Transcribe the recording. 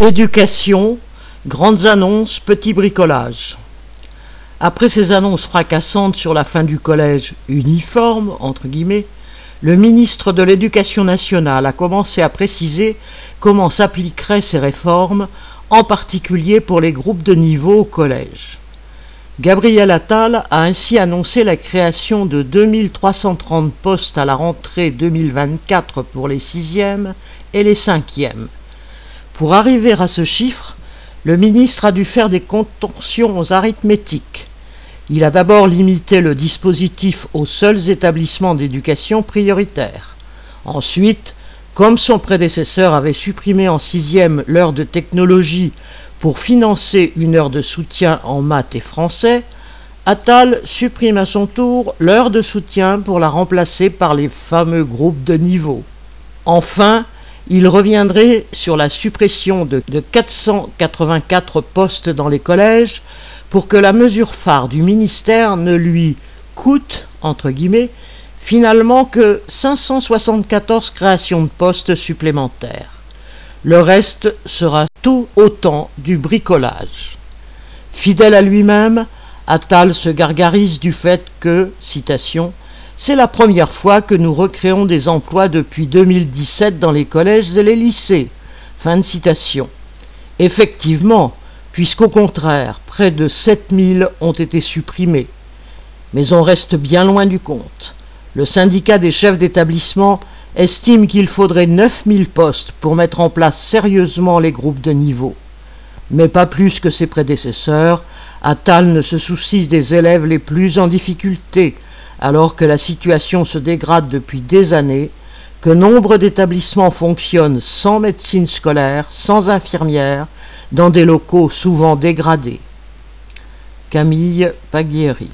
Éducation, grandes annonces, petit bricolage. Après ces annonces fracassantes sur la fin du collège uniforme, entre guillemets, le ministre de l'Éducation nationale a commencé à préciser comment s'appliqueraient ces réformes, en particulier pour les groupes de niveau au collège. Gabriel Attal a ainsi annoncé la création de 2330 postes à la rentrée 2024 pour les sixièmes et les cinquièmes pour arriver à ce chiffre, le ministre a dû faire des contorsions arithmétiques. Il a d'abord limité le dispositif aux seuls établissements d'éducation prioritaires. Ensuite, comme son prédécesseur avait supprimé en sixième l'heure de technologie pour financer une heure de soutien en maths et français, Attal supprime à son tour l'heure de soutien pour la remplacer par les fameux groupes de niveau. Enfin, il reviendrait sur la suppression de, 484 postes dans les collèges pour que la mesure phare du ministère ne lui coûte, entre guillemets, finalement que 574 créations de postes supplémentaires. Le reste sera tout autant du bricolage. Fidèle à lui-même, Attal se gargarise du fait que, citation, c'est la première fois que nous recréons des emplois depuis 2017 dans les collèges et les lycées. Effectivement, puisqu'au contraire, près de 7000 ont été supprimés. Mais on reste bien loin du compte. Le syndicat des chefs d'établissement estime qu'il faudrait 9000 postes pour mettre en place sérieusement les groupes de niveau. Mais pas plus que ses prédécesseurs, Attal ne se soucie des élèves les plus en difficulté, alors que la situation se dégrade depuis des années, que nombre d'établissements fonctionnent sans médecine scolaire, sans infirmière, dans des locaux souvent dégradés. Camille Paglieri